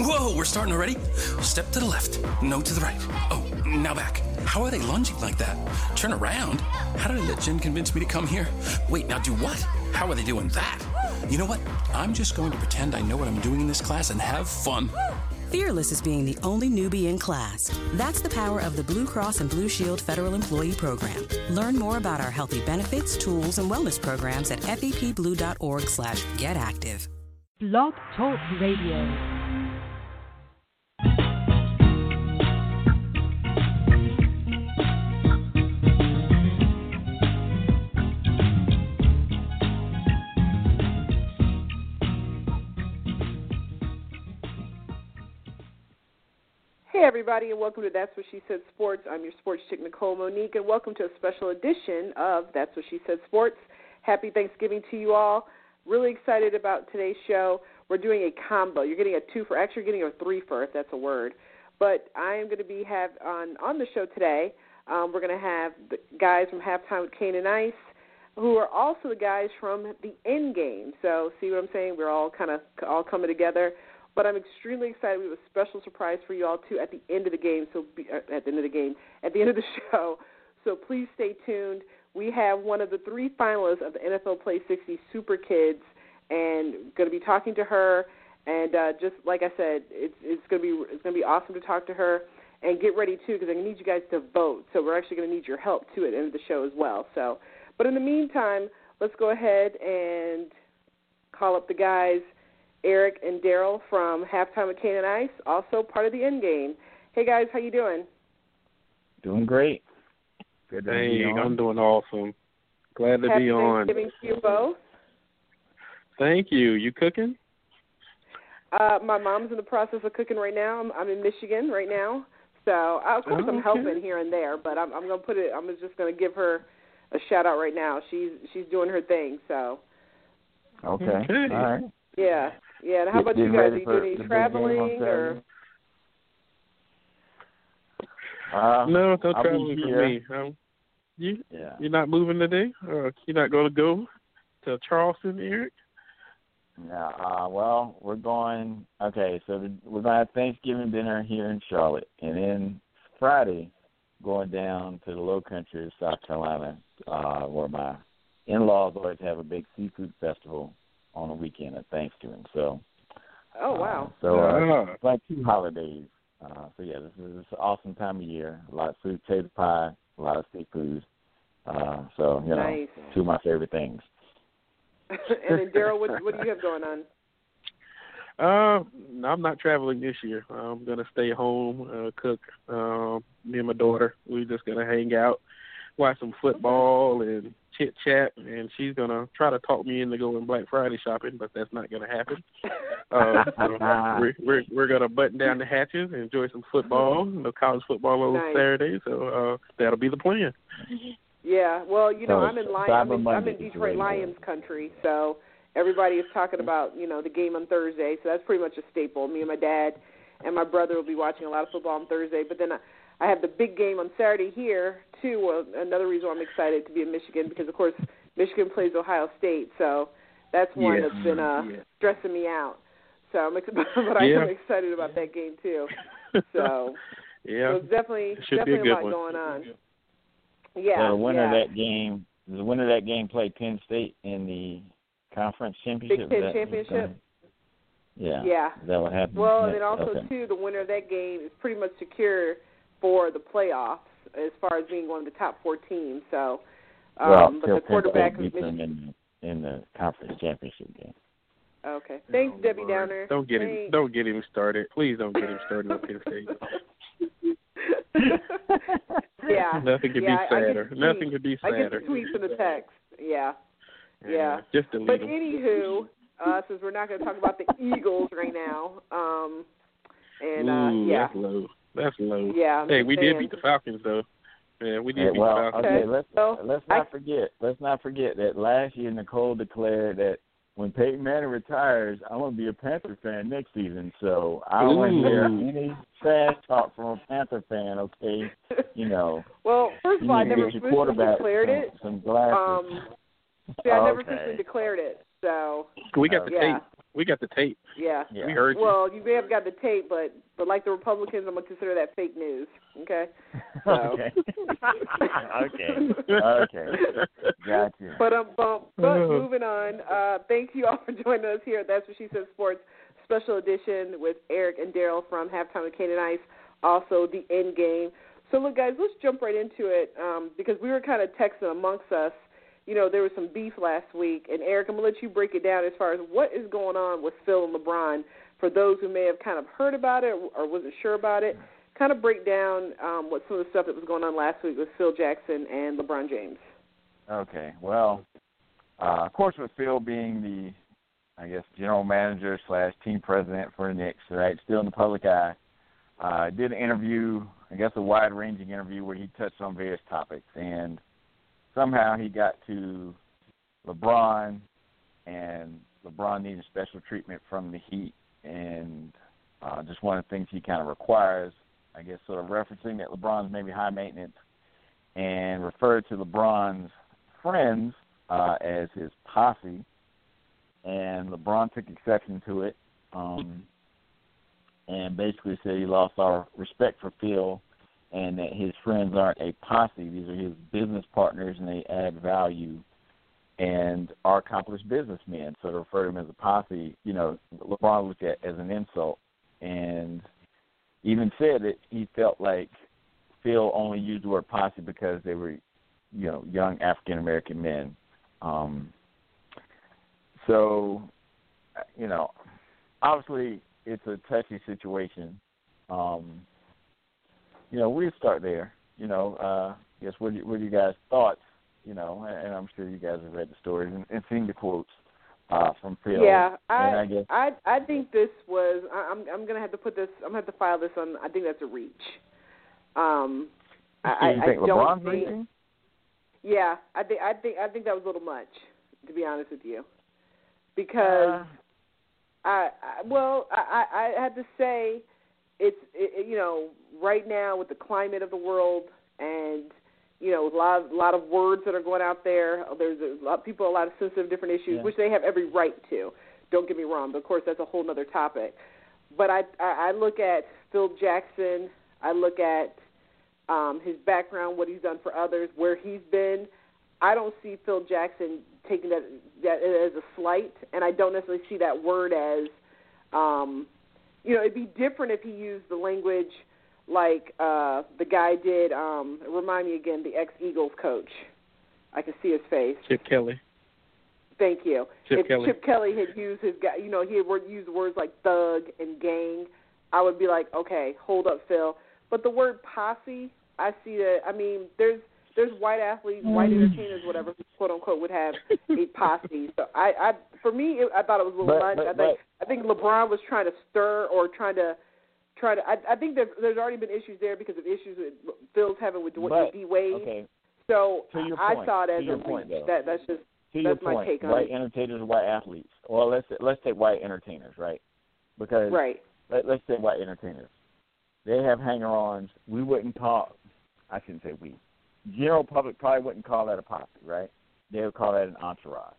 Whoa, we're starting already? Step to the left, no to the right. Oh, now back. How are they lunging like that? Turn around? How did I let Jen convince me to come here? Wait, now do what? How are they doing that? You know what? I'm just going to pretend I know what I'm doing in this class and have fun. Fearless is being the only newbie in class. That's the power of the Blue Cross and Blue Shield Federal Employee Program. Learn more about our healthy benefits, tools, and wellness programs at fepblue.org slash get active. Blog Talk Radio. Everybody, and welcome to That's What She Said Sports. I'm your sports chick, Nicole Monique, and welcome to a special edition of That's What She Said Sports. Happy Thanksgiving to you all. Really excited about today's show. We're doing a combo. You're getting a two for, actually, getting a three for, if that's a word. But I am going to be have on on the show today. Um, we're going to have the guys from Halftime with Cane and Ice, who are also the guys from the End Game. So, see what I'm saying? We're all kind of all coming together. But I'm extremely excited. We have a special surprise for you all too at the end of the game. So be, uh, at the end of the game, at the end of the show. So please stay tuned. We have one of the three finalists of the NFL Play 60 Super Kids, and going to be talking to her. And uh, just like I said, it's it's going to be it's going to be awesome to talk to her. And get ready too, because I need you guys to vote. So we're actually going to need your help too at the end of the show as well. So, but in the meantime, let's go ahead and call up the guys. Eric and Darrell from Halftime with Cane and Ice, also part of the End Game. Hey guys, how you doing? Doing great. Good to hey, be on. I'm doing awesome. Glad to Happy be on. Thanksgiving to you both. Thank you. You cooking? Uh, my mom's in the process of cooking right now. I'm, I'm in Michigan right now, so uh, of course Oh, I'm okay. helping here and there. But I'm, I'm gonna put it. I'm just gonna give her a shout out right now. She's she's doing her thing. So Okay. Okay. All right. yeah, yeah. And how about you guys? ready Are you for doing any the big game on traveling or? Uh, no, no I'll traveling for me. Um, you Yeah. you're not moving today? Uh, you're not going to go to Charleston, Eric? Yeah. Uh, well, we're going. Okay, so the, we're going to have Thanksgiving dinner here in Charlotte, and then Friday, going down to the Low Country of South Carolina, uh, where my in-laws always have a big seafood festival on the weekend at Thanksgiving. So. Oh uh, wow. so uh, it's like two holidays. Uh, so yeah, this is, this is an awesome time of year. A lot of sweet potato pie, a lot of seafood. Uh, so you know, Nice. two of my favorite things. and then Darrell, what what do you have going on? Uh, I'm not traveling this year. I'm gonna stay home, uh, cook. Um, me and my daughter, we're just gonna hang out, watch some football and chit chat. And she's gonna try to talk me into going Black Friday shopping, but that's not gonna happen. Uh, we're, we're we're gonna button down the hatches and enjoy some football. You know, college football on Nice. Saturday, so uh, that'll be the plan. Yeah, well, you know, So I'm in it's Lion, I'm in, I'm in Detroit right now. Lions country, so everybody is talking about you know the game on Thursday. So that's pretty much a staple. Me and my dad and my brother will be watching a lot of football on Thursday. But then I, I have the big game on Saturday here too. Well, another reason I'm excited to be in Michigan because of course Michigan plays Ohio State, so that's one Yeah. that's been uh Yeah. stressing me out. So I'm ex- but I Yeah. am excited about that game too. So, yeah, so it's definitely It should a definitely good lot one. going on. Yeah, so the winner yeah. of that game, the winner of that game played Penn State in the conference championship. Big Ten championship? Yeah. Yeah. That what happened? Well, and then also okay. too, the winner of that game is pretty much secure for the playoffs as far as being one of the top four teams. So, um, well, but the Penn quarterback State of them Michigan. in in the conference championship game. Okay, thanks, Debbie Downer. Don't get him. Don't get him started. Please don't get him started with Penn State. yeah. Nothing could yeah, be I- I sadder. Nothing could be sadder. I get the tweets and the text. Yeah. Yeah. Just delete But him. anywho, uh, since we're not going to talk about the Eagles right now, um, and uh, Ooh, yeah, that's low. That's low. yeah. I'm Hey, just we did beat the Falcons though. Yeah, we did Yeah, beat well, the Falcons. okay, Okay. let's So, let's I- not forget. Let's not forget that last year Nicole declared that when Peyton Manning retires, I'm gonna be a Panther fan next season. So I don't want to hear any trash talk from a Panther fan. Okay, you know, well, first you of all, I need to never get your officially quarterback declared some, it. some glasses. Um, see, I never Okay. officially declared it. So We got the yeah. tape. We got the tape. Yeah. Yeah. We heard you. Well, you may have got the tape, but but like the Republicans, I'm gonna consider that fake news. Okay. So. okay. okay. Okay. Gotcha. But um, bump. But Oh. moving on. Uh, thank you all for joining us here. That's what she said. Sports special edition with Eric and Darrell from halftime with Cane and Ice. Also the end game. So look, guys, let's jump right into it um, because we were kind of texting amongst us. You know, there was some beef last week, and Eric, I'm gonna let you break it down as far as what is going on with Phil and LeBron. For those who may have kind of heard about it or wasn't sure about it, kind of break down um, what some of the stuff that was going on last week with Phil Jackson and LeBron James. Okay. Well, uh, of course, with Phil being the, I guess, general manager slash team president for the Knicks, right, still in the public eye, uh, did an interview, I guess, a wide-ranging interview where he touched on various topics, and somehow he got to LeBron, and LeBron needed special treatment from the Heat, and uh, just one of the things he kind of requires, I guess, sort of referencing that LeBron's maybe high maintenance, and referred to LeBron's friends uh, as his posse, and LeBron took exception to it, um, and basically said he lost our respect for Phil, and that his friends aren't a posse; these are his business partners, and they add value, and are accomplished businessmen. So to refer to him as a posse, you know, LeBron looked at as an insult, and even said that he felt like Phil only used the word posse because they were you know young African American men. Um, so, you know, obviously it's a touchy situation. Um, you know, we start there. You know, uh, I guess what you- what are you guys' thoughts? You know, and, and I'm sure you guys have read the stories and, and seen the quotes uh, from Phil. Yeah, and I I guess I I think this was I, I'm I'm gonna have to put this I'm gonna have to file this on I think that's a reach. Um, I, you I, think I don't think, reaching? Yeah, I think I think I think that was a little much to be honest with you, because Uh, I, I well I I I had to say it's it, you know right now with the climate of the world and you know a lot of, a lot of words that are going out there there's a lot of people a lot of sensitive different issues Yeah. which they have every right to. Don't get me wrong but of course that's a whole other topic. But I, I I look at Phil Jackson I look at um his background what he's done for others where he's been. I don't see Phil Jackson taking that that as a slight, and I don't necessarily see that word as, um, you know, it'd be different if he used the language like uh, the guy did. Um, remind me again, the ex Eagles coach. I can see his face. Chip Kelly. Thank you. Chip if Kelly. Chip Kelly had used his guy, you know, he had used words like thug and gang, I would be like, okay, hold up, Phil. But the word posse, I see that. I mean, there's there's white athletes, white Mm. entertainers, whatever, who, quote unquote, would have a posse. So I, I, for me, it, I thought it was a little But- much. but- I think I think LeBron was trying to stir or trying to. Try to. I, I think there's there's already been issues there because of issues with Phil's having with Dw- But- D Wade. okay. So To your I point, saw it to as your a point, though. That that's just to your That's my point, take on it. white it. entertainers, white athletes. Well, let's let's take white entertainers, right? Because right. let, let's say white entertainers. They have hanger-ons. We wouldn't call. I shouldn't say we. General public probably wouldn't call that a posse, right? They would call that an entourage.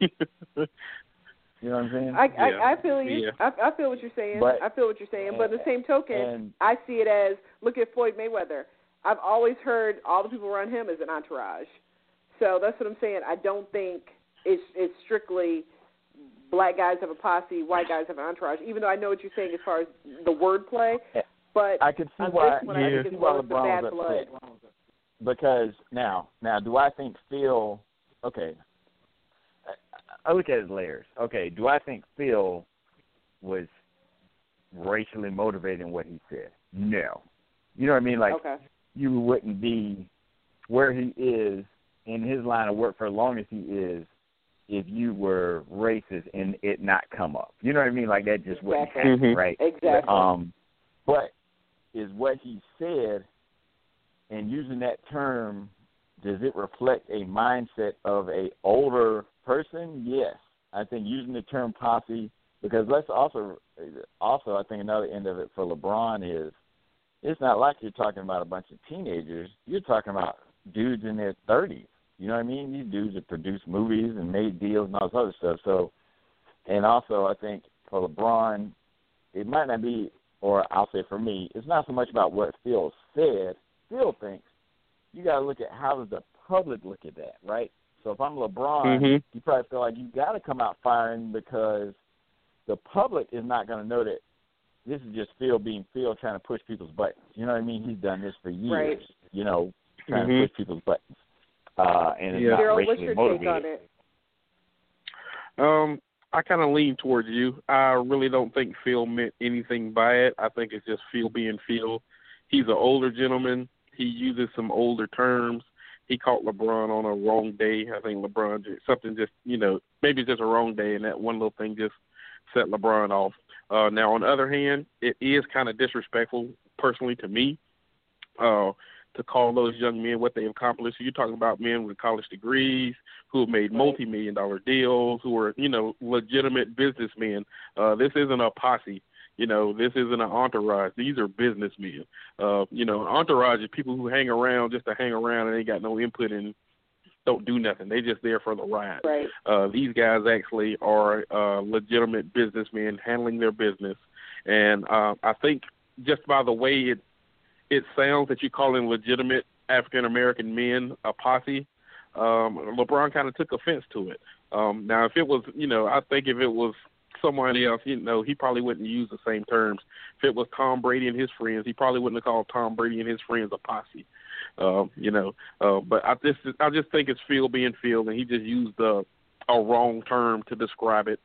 You know what I'm saying? I, Yeah. I I feel you. Yeah. I, I feel what you're saying. But- I feel what you're saying. But in the same token, and I see it as look at Floyd Mayweather. I've always heard all the people around him as an entourage. So that's what I'm saying. I don't think it's it's strictly black guys have a posse, white guys have an entourage. Even though I know what you're saying as far as the wordplay, but I can see why. one, I think see it's why more of LeBron was blood. upset. Because now, now, do I think Phil? Okay, I, look at his layers. Okay, do I think Phil was racially motivated in what he said? No. You know what I mean? Like okay. you wouldn't be where he is in his line of work for as long as he is if you were racist and it not come up. You know what I mean? Like that just wouldn't happen, Mhm. right? Exactly. Um, but is what he said and using that term, does it reflect a mindset of a older person? Yes. I think using the term posse because let's also also I think another end of it for LeBron is it's not like you're talking about a bunch of teenagers. You're talking about dudes in their thirties. You know what I mean? These dudes have produced movies and made deals and all this other stuff. So and also I think for LeBron, it might not be, or I'll say for me, it's not so much about what Phil said. Phil thinks you got to look at how does the public look at that, right? So if I'm LeBron, Mhm. you probably feel like you got to come out firing because the public is not going to know that this is just Phil being Phil trying to push people's buttons. You know what I mean? He's done this for years. Right. You know, trying Mhm. to push people's buttons. Uh, and it's Yeah. not Darrell, what's racially your motivated. take on it? Um, I kind of lean towards you. I really don't think Phil meant anything by it. I think it's just Phil being Phil. He's an older gentleman. He uses some older terms. He caught LeBron on a wrong day. I think LeBron just, something just you know maybe just a wrong day, and that one little thing just set LeBron off. Uh, now on the other hand, it is kind of disrespectful personally to me. Uh, to call those young men what they've accomplished. You're talking about men with college degrees who have made multi-million dollar deals, who are, you know, legitimate businessmen. Uh, this isn't a posse. You know, this isn't an entourage. These are businessmen. Uh, you know, an entourage is people who hang around just to hang around and they got no input and don't do nothing. They just there for the ride. Right. Uh, these guys actually are uh, legitimate businessmen handling their business, and uh, I think just by the way it it sounds that you're calling legitimate African American men a posse. Um, LeBron kind of took offense to it. Um, now, if it was, you know, I think if it was someone else, you know, he probably wouldn't use the same terms. If it was Tom Brady and his friends, he probably wouldn't have called Tom Brady and his friends a posse. Um, you know, uh, but I just I just think it's Phil being Phil, and he just used a a wrong term to describe it.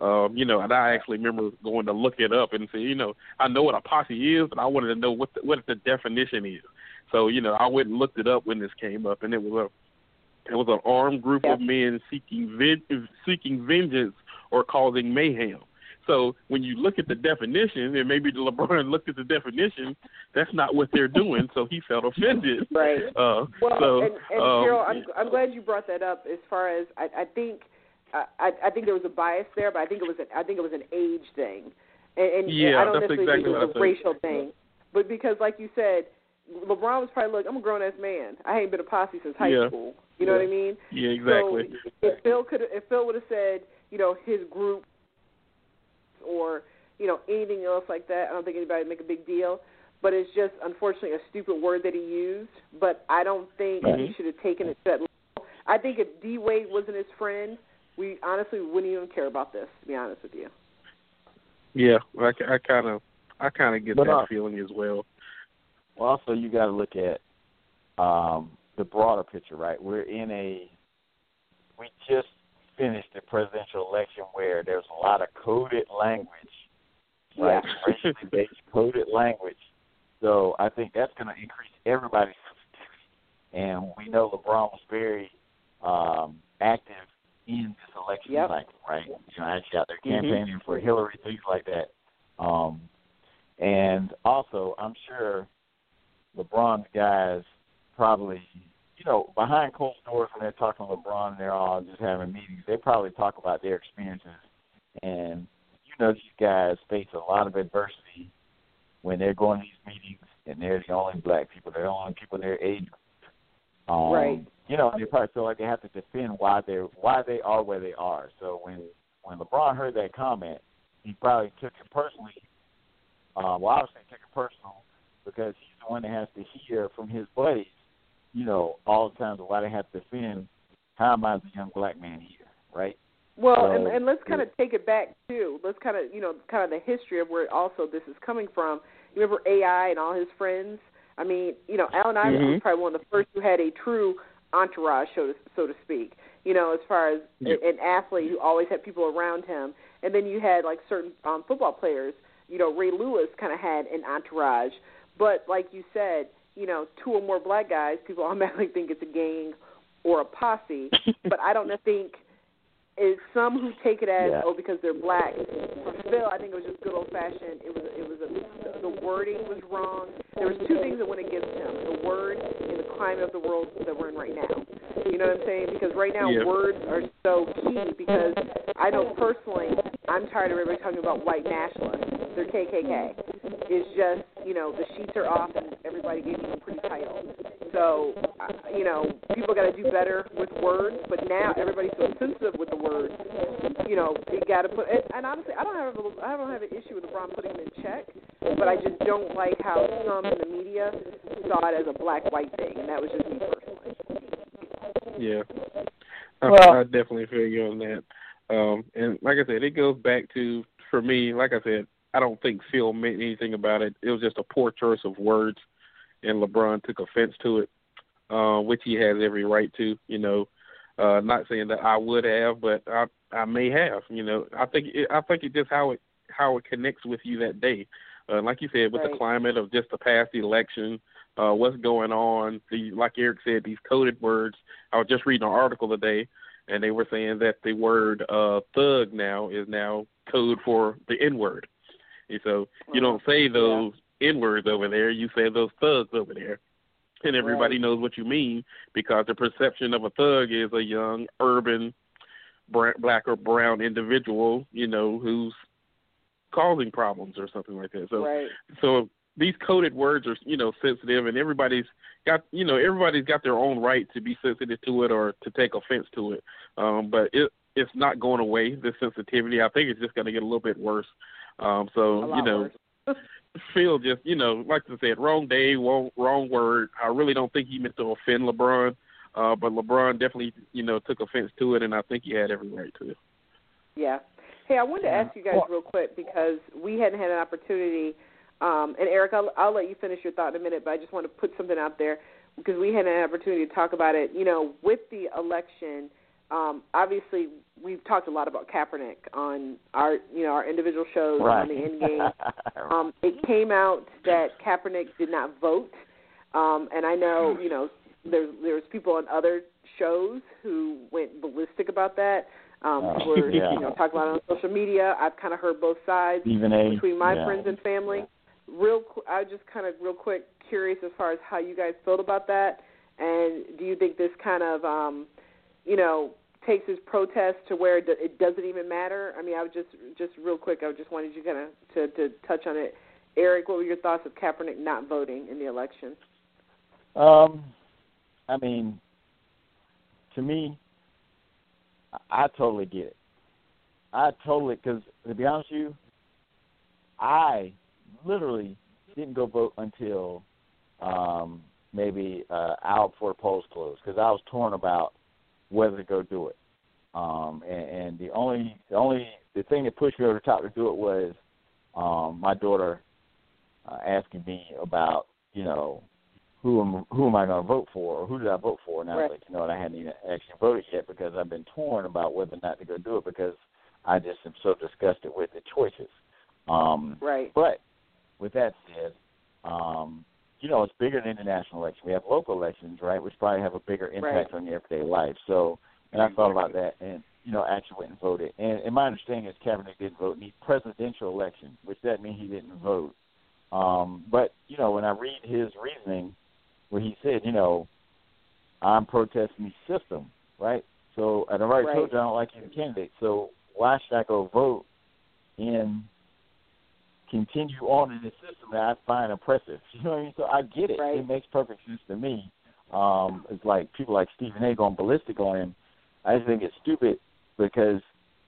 Um, you know, and I actually remember going to look it up and say, you know, I know what a posse is, but I wanted to know what the, what the definition is. So, you know, I went and looked it up when this came up, and it was a it was an armed group of men seeking ven- seeking vengeance or causing mayhem. So when you look at the definition, and maybe LeBron looked at the definition, that's not what they're doing. So he felt offended. Right. Uh, Well, so, and, and um, Gerald, I'm I'm glad you brought that up. As far as I, I think, I I think there was a bias there, but I think it was an, I think it was an age thing, and, and Yeah, I don't that's necessarily exactly think it was a racial thing, but because like you said, LeBron was probably look, I'm a grown ass man. I ain't been a posse since high Yeah. school. You know what I mean? yeah, exactly. So if Phil could, if Phil would have said, you know, his group, or you know anything else like that, I don't think anybody would make a big deal. But it's just unfortunately a stupid word that he used. But I don't think he Mhm. should have taken it to that level. I think if D Wade wasn't his friend, we honestly wouldn't even care about this. To be honest with you. Yeah, I, I kind of, I kind of get But, that uh, feeling as well. Well, also you got to look at um, the broader picture, right? We're in a we just finished the presidential election where there's a lot of coded language, right? Yeah. Racially based coded language. So I think that's going to increase everybody's sensitivity. And we know LeBron was very um, active in this election Yep. cycle, right? You know, actually out there Mhm. campaigning for Hillary, things like that. Um, and also, I'm sure LeBron's guys probably, you know, behind closed doors when they're talking to LeBron and they're all just having meetings, they probably talk about their experiences. And you know, these guys face a lot of adversity when they're going to these meetings and they're the only black people, they're the only people in their age group. Um, Right. You know, and they probably feel like they have to defend why they're why they are where they are. So when when LeBron heard that comment, he probably took it personally. Uh, well, obviously took it personal because he's the one that has to hear from his buddies, you know, all the times why they have to defend how am I as a young black man here, right? Well, So- and, and let's kind of take it back too. Let's kind of, you know, kind of the history of where also this is coming from. You remember AI and all his friends? I mean, you know, Allen Iverson was Mhm. probably one of the first who had a true entourage, so to so to speak. You know, as far as Yep. an athlete who always had people around him, and then you had like certain um, football players. You know, Ray Lewis kind of had an entourage, but like you said, you know, two or more black guys, people automatically think it's a gang or a posse. but I don't think is some who take it as Yeah. oh because they're black. For Phil, I think it was just good old fashioned. It was it was a, the, the wording was wrong. There was two things that went against him: the word and the climate of the world that we're in right now. You know what I'm saying? Because right now Yeah. words are so key. Because I know personally, I'm tired of everybody talking about white nationalists. They're KKK. is just you know the sheets are off and everybody gave you a pretty title. So you know people got to do better with words, but now everybody's so sensitive with the words. You know you got to put and, and honestly I don't have a, I don't have an issue with LeBron putting him in check, but I just don't like how some in the media saw it as a black white thing, and that was just me personally. Yeah, I, Well- I definitely feel you on that. Um, and like I said, it goes back to for me. Like I said, I don't think Phil meant anything about it. It was just a poor choice of words, and LeBron took offense to it, uh, which he has every right to. You know, uh, not saying that I would have, but I I may have. You know, I think it, I think it just how it how it connects with you that day. Uh, like you said, with Right. the climate of just the past election, uh, what's going on. The like Eric said, these coded words. I was just reading an article today, and they were saying that the word uh, thug now is now code for the N word. And so you don't say those N words over there, you say those thugs over there. And everybody Right. knows what you mean because the perception of a thug is a young, urban, black or brown individual, you know, who's causing problems or something like that. So right. so these coded words are you know sensitive and everybody's got you know everybody's got their own right to be sensitive to it or to take offense to it. Um but it it's not going away. The sensitivity i think it's just going to get a little bit worse. Um so you know phil just you know like I said wrong day wrong wrong word. I really don't think he meant to offend lebron. Uh but lebron definitely you know took offense to it and i think he had every right to Yeah. Hey, I wanted to ask you guys real quick because we hadn't had an opportunity. Um, and Eric, I'll, I'll let you finish your thought in a minute, but I just want to put something out there because we had an opportunity to talk about it. You know, with the election, um, obviously we've talked a lot about Kaepernick on our, you know, our individual shows right. on the end game. Um, it came out that Kaepernick did not vote, um, and I know you know there's there's people on other shows who went ballistic about that. Um, Oh, were yeah. you know talking about it on social media. I've kind of heard both sides Even a between my yeah. friends and family. Real, I was just kind of real quick curious as far as how you guys felt about that, and do you think this kind of um, you know takes his protest to where it it doesn't even matter? I mean, I would just just real quick, I just wanted you kind of to to touch on it. Eric, what were your thoughts of Kaepernick not voting in the election? Um, I mean, to me, I, totally get it. I totally because to be honest with you, I literally didn't go vote until um, maybe uh, hour before polls closed because I was torn about whether to go do it. Um, and, and the only the only the thing that pushed me over the top to do it was um, my daughter uh, asking me about you know who am who am I going to vote for or who did I vote for? And I was Right. like, you know, what, I hadn't even actually voted yet because I've been torn about whether or not to go do it because I just am so disgusted with the choices. Um, Right. but with that said, um, you know, it's bigger than the national election. We have local elections, right, which probably have a bigger impact on your everyday life. So, and I thought about that, and you know, actually went and voted. And, and my understanding is Kaepernick didn't vote in the presidential election, which that means he didn't vote. Um, but you know, when I read his reasoning, where he said, you know, I'm protesting the system, right? So, and I already Right. told you I don't like either candidate. So, why should I go vote and continue on in the system that I find oppressive? You know what I mean? So, I get it. Right. It makes perfect sense to me. Um, it's like people like Stephen A. going ballistic on him. I just think it's stupid because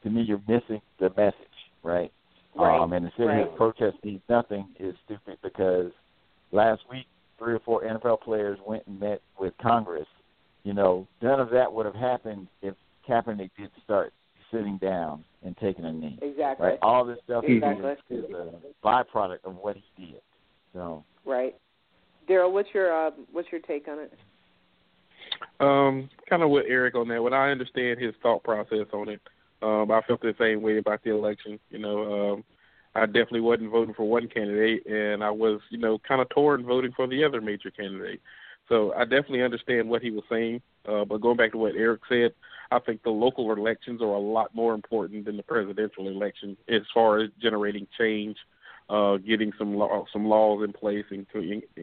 to me you're missing the message, right? Right. Um, and sit here Right. protest means nothing is stupid because last week three or four NFL players went and met with Congress. You know, none of that would have happened if Kaepernick did start sitting down and taking a knee. Exactly. Right? All this stuff Exactly. is, is a byproduct of what he did. So Right. Darrell, what's your uh, what's your take on it? Um, kind of with Eric on that. When I understand his thought process on it, um, I felt the same way about the election. You know, um, I definitely wasn't voting for one candidate, and I was, you know, kind of torn voting for the other major candidate. So I definitely understand what he was saying. Uh, but going back to what Eric said, I think the local elections are a lot more important than the presidential election as far as generating change, uh, getting some law, some laws in place, and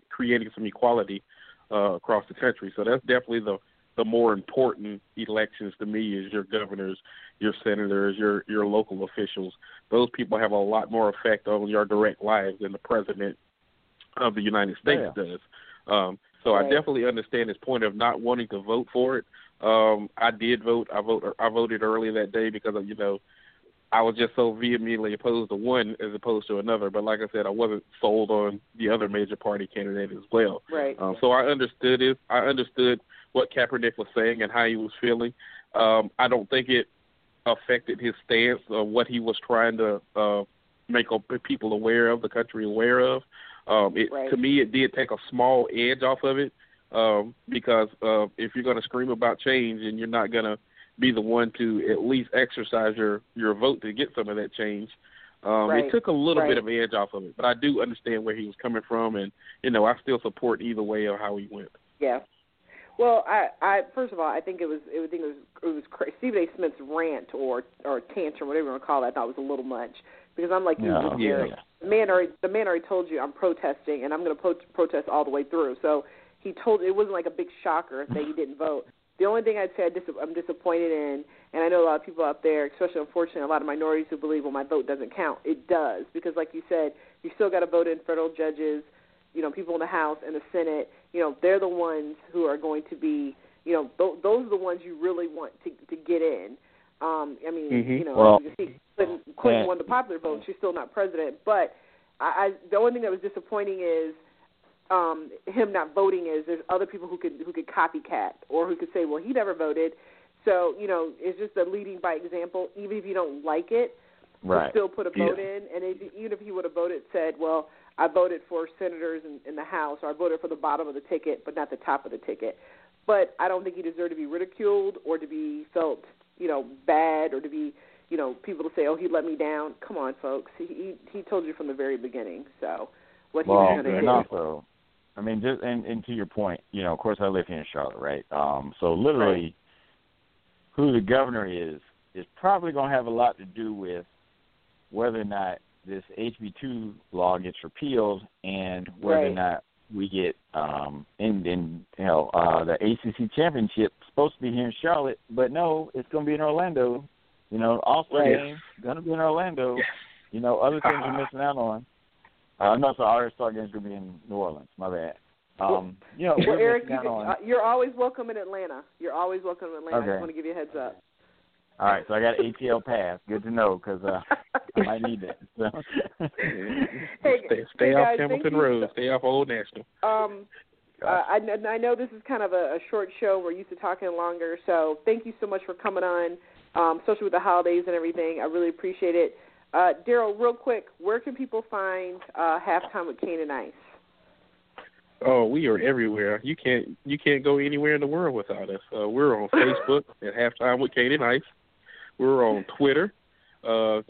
creating some equality uh, across the country. So that's definitely the the more important elections to me is your governors, your senators, your your local officials. Those people have a lot more effect on your direct lives than the president of the United States yeah. does. Um, so right. I definitely understand his point of not wanting to vote for it. Um, I did vote. I vote. I voted early that day because of, you know I was just so vehemently opposed to one as opposed to another. But like I said, I wasn't sold on the other major party candidate as well. Right. Um, so I understood it. I understood what Kaepernick was saying and how he was feeling. Um, I don't think it affected his stance of what he was trying to uh, make people aware of, the country aware of. Um, it, right. To me, it did take a small edge off of it um, because uh, if you're going to scream about change and you're not going to be the one to at least exercise your your vote to get some of that change. Um, right. It took a little right. bit of edge off of it, but I do understand where he was coming from, and you know I still support either way of how he went. Yeah. Well, I, I first of all, I think it was, I would think it was, it was crazy. Stephen A. Smith's rant or or tantrum, whatever you want to call it, I thought was a little much because I'm like, yeah, yeah. the man already, the man already told you I'm protesting and I'm going to pro- protest all the way through. So he told it wasn't like a big shocker that he didn't vote. The only thing I'd say I dis- I'm disappointed in, and I know a lot of people out there, especially unfortunately a lot of minorities who believe, well, my vote doesn't count. It does because, like you said, you still got to vote in federal judges, you know, people in the House and the Senate. You know, they're the ones who are going to be, you know, th- those are the ones you really want to to get in. Um, I mean, mm-hmm. you know, well, you see Clinton, Clinton won the popular vote. She's still not president, but I, I the only thing that was disappointing is um, him not voting is there's other people who could who could copycat or who could say, well, he never voted. So you know, it's just a leading by example. Even if you don't like it, right. still put a vote yeah. in. And if, even if he would have voted, said, well, I voted for senators in, in the House, or I voted for the bottom of the ticket, but not the top of the ticket. But I don't think he deserved to be ridiculed or to be felt, you know, bad or to be, you know, people to say, oh, he let me down. Come on, folks. He he, he told you from the very beginning. So what he well, was going to do. also, I mean, just and, and to your point, you know, of course, I live here in Charlotte, right? Um, so literally, Right. who the governor is is probably going to have a lot to do with whether or not this HB2 law gets repealed and whether or not we get um in in you know uh the ACC championship supposed to be here in Charlotte, but no, it's going to be in Orlando. You know, All Star Right. game going to be in Orlando. Yes. You know, other things we're missing out on. Uh, no, so our Star game's going to be in New Orleans. My bad. Um, you know, Well, Eric, you can, uh, you're always welcome in Atlanta. You're always welcome in Atlanta. I just want to give you a heads up. All right, so I got an ATL pass. Good to know because uh, I might need that. So. Hey, stay stay hey off guys, Hamilton Road. so- Stay off Old National. Um, uh, I, I know this is kind of a, a short show. We're used to talking longer, so thank you so much for coming on, um, especially with the holidays and everything. I really appreciate it. Uh, Darrell, real quick, where can people find uh, halftime with Cane and Ice? Oh, we are everywhere. You can't you can't go anywhere in the world without us. Uh, we're on Facebook at halftime with Cane and Ice. We're on Twitter, uh,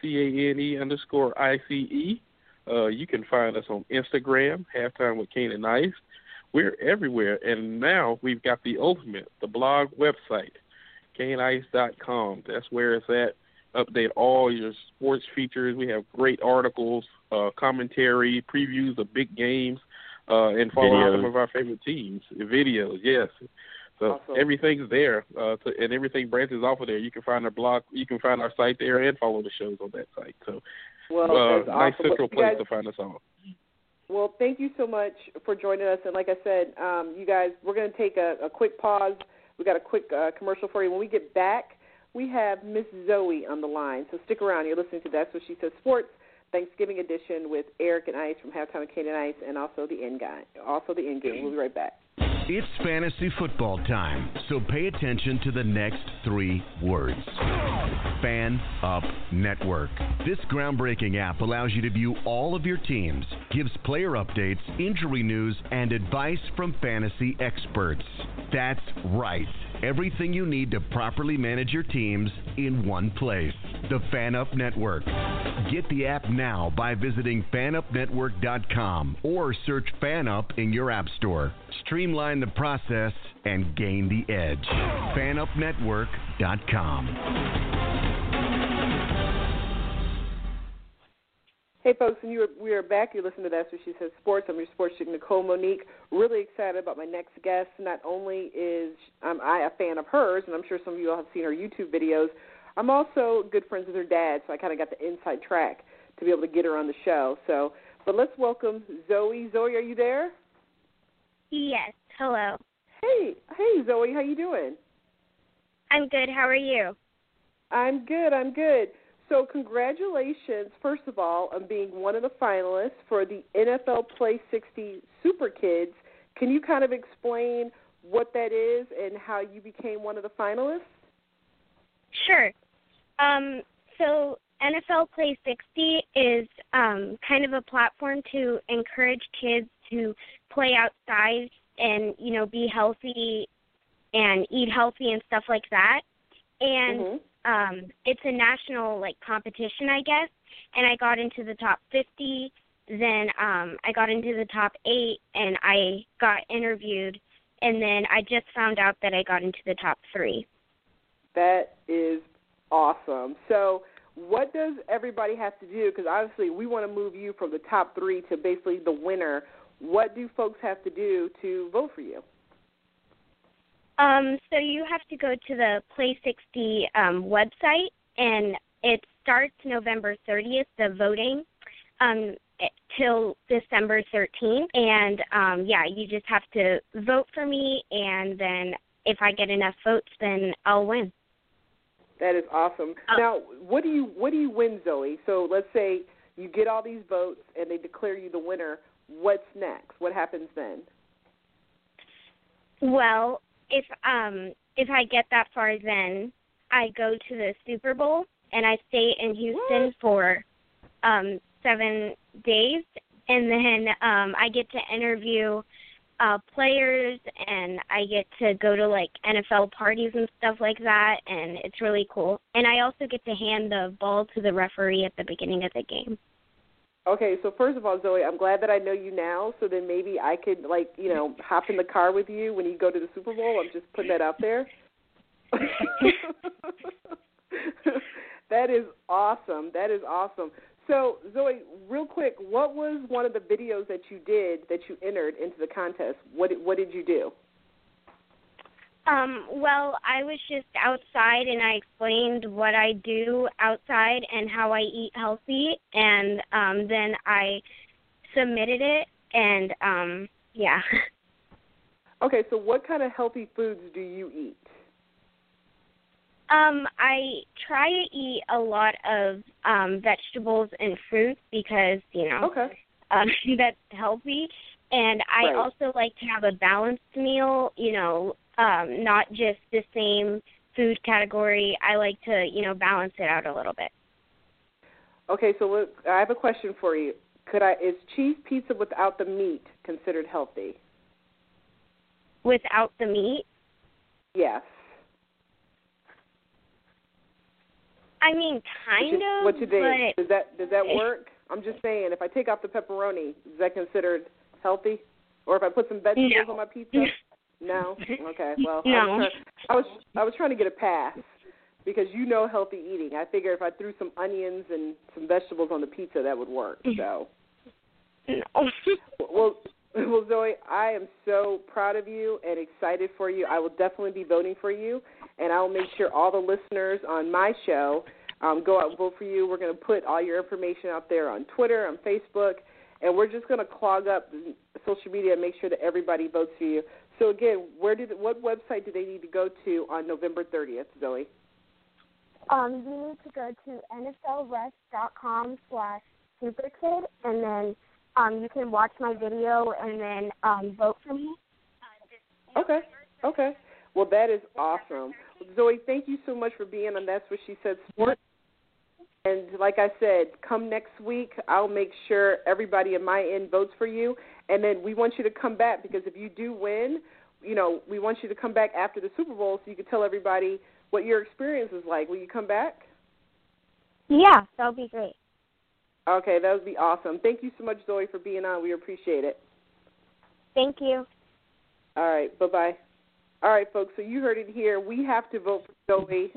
C A N E underscore I C E. Uh, you can find us on Instagram, halftime with Cane and Ice. We're everywhere, and now we've got the ultimate, the blog website, caneandIce.com. That's where it's at. Update all your sports features. We have great articles, uh, commentary, previews of big games, uh, and follow Videos. some of our favorite teams. Videos, yes. So Awesome. everything's there, uh, to, and everything branches off of there. You can find our blog, you can find our site there, and follow the shows on that site. So, Well, uh, that's nice central You place guys- to find us all. Well, thank you so much for joining us. And like I said, um, you guys, we're going to take a, a quick pause. We got a quick uh, commercial for you. When we get back, we have Miss Zoe on the line. So stick around. You're listening to That's What She Says Sports Thanksgiving edition with Eric and Ice from Halftime with Cane and Ice, and also the end guy, also the end game. We'll be right back. It's fantasy football time, so pay attention to the next three words Fan Up Network. This groundbreaking app allows you to view all of your teams, gives player updates, injury news, and advice from fantasy experts. That's right. Everything you need to properly manage your teams in one place. The Fan Up Network. Get the app now by visiting fanupnetwork.com or search Fan Up in your app store. Streamline the process and gain the edge. FanUpNetwork.com. Hey, folks, and you are, we are back. You're listening to That's What She Says Sports. I'm your sports chick, Nicole Monique. Really excited about my next guest. Not only is um, I a fan of hers, and I'm sure some of you all have seen her YouTube videos, I'm also good friends with her dad, so I kind of got the inside track to be able to get her on the show. So, but let's welcome Zoe. Zoe, are you there? Yes. Hello. Hey, hey, Zoe, how you doing? I'm good. How are you? I'm good. I'm good. So, congratulations, first of all, on being one of the finalists for the NFL Play 60 Super Kids. Can you kind of explain what that is and how you became one of the finalists? Sure. Um, so, NFL Play 60 is um, kind of a platform to encourage kids to play outside and, you know, be healthy and eat healthy and stuff like that. And mm-hmm um it's a national like competition I guess. And I got into the top 50 then um I got into the top 8 and I got interviewed and then I just found out that I got into the top 3 that is awesome. So what does everybody have to do? Because obviously we want to move you from the top 3 to basically the winner. What do folks have to do to vote for you um, so you have to go to the Play 60 um, website, and it starts November 30th, the voting, um, till December 13th. And um, yeah, you just have to vote for me, and then if I get enough votes, then I'll win. That is awesome. Um, now, what do you what do you win, Zoe? So let's say you get all these votes and they declare you the winner. What's next? What happens then? Well, if um if I get that far, then I go to the Super Bowl and I stay in Houston what? for um seven days, and then um I get to interview uh players and I get to go to like NFL parties and stuff like that and it's really cool. And I also get to hand the ball to the referee at the beginning of the game. Okay, so first of all, Zoe, I'm glad that I know you now, so then maybe I could like, you know, hop in the car with you when you go to the Super Bowl. I'm just putting that out there. that is awesome. That is awesome. So, Zoe, real quick, what was one of the videos that you did that you entered into the contest? What what did you do? Um, well, I was just outside and I explained what I do outside and how I eat healthy and um then I submitted it and um yeah. Okay, so what kind of healthy foods do you eat? Um, I try to eat a lot of um vegetables and fruits because, you know, Okay. um that's healthy. And I Right. also like to have a balanced meal, you know, um, not just the same food category. I like to, you know, balance it out a little bit. Okay, so look, I have a question for you. Could I is cheese pizza without the meat considered healthy? Without the meat, Yes. I mean, kind what you, of, what you think? but Does that does that work? I'm just saying, if I take off the pepperoni, is that considered healthy? Or if I put some vegetables No. on my pizza? No. Okay. Well, I, was trying, I was I was trying to get a pass because you know healthy eating. I figure if I threw some onions and some vegetables on the pizza, that would work. So. no. Well, well, Zoe, I am so proud of you and excited for you. I will definitely be voting for you, and I will make sure all the listeners on my show um, go out and vote for you. We're going to put all your information out there on Twitter, on Facebook, and we're just going to clog up social media and make sure that everybody votes for you. So again, where did what website do they need to go to on November 30th, Zoe? Um, you need to go to nflrush.com slash superkid, and then um, you can watch my video and then um, vote for me. Okay. Okay. Well, that is awesome. Zoe, thank you so much for being on That's What She Said Sports. And like I said, come next week, I'll make sure everybody in my end votes for you. And then we want you to come back because if you do win, you know, we want you to come back after the Super Bowl so you can tell everybody what your experience is like. Will you come back? Yeah, that would be great. Okay, that would be awesome. Thank you so much, Zoe, for being on. We appreciate it. Thank you. All right, bye bye. All right, folks. So you heard it here. We have to vote for Zoe.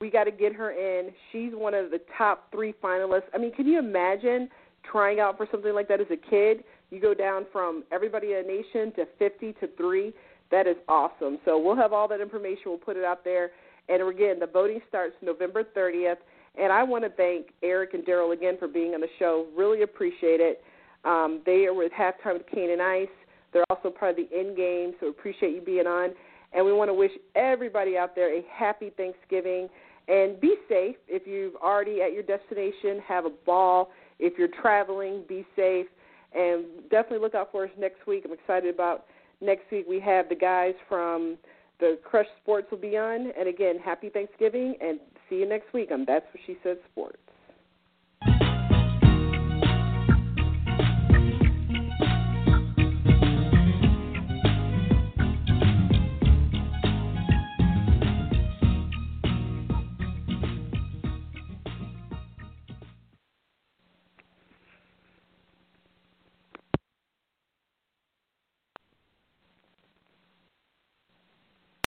We got to get her in. She's one of the top three finalists. I mean, can you imagine trying out for something like that as a kid, you go down from everybody in the nation to 50 to 3. That is awesome. So we'll have all that information. We'll put it out there. And again, the voting starts November 30th. And I want to thank Eric and Darrell again for being on the show. Really appreciate it. Um, they are with halftime with Cane and Ice. They're also part of the end game, so appreciate you being on. And we want to wish everybody out there a happy Thanksgiving and be safe. If you've already at your destination, have a ball. If you're traveling, be safe. And definitely look out for us next week. I'm excited about next week. We have the guys from the Crush Sports will be on. And again, happy Thanksgiving and see you next week on That's What She Said Sports.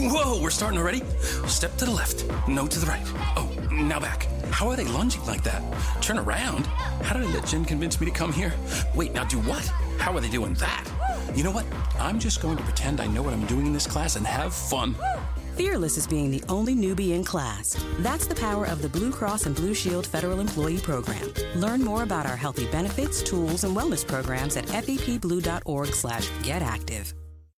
Whoa, we're starting already? Step to the left, no to the right. Oh, now back. How are they lunging like that? Turn around? How did I let Jen convince me to come here? Wait, now do what? How are they doing that? You know what? I'm just going to pretend I know what I'm doing in this class and have fun. Fearless is being the only newbie in class. That's the power of the Blue Cross and Blue Shield Federal Employee Program. Learn more about our healthy benefits, tools, and wellness programs at fepblue.org slash get active.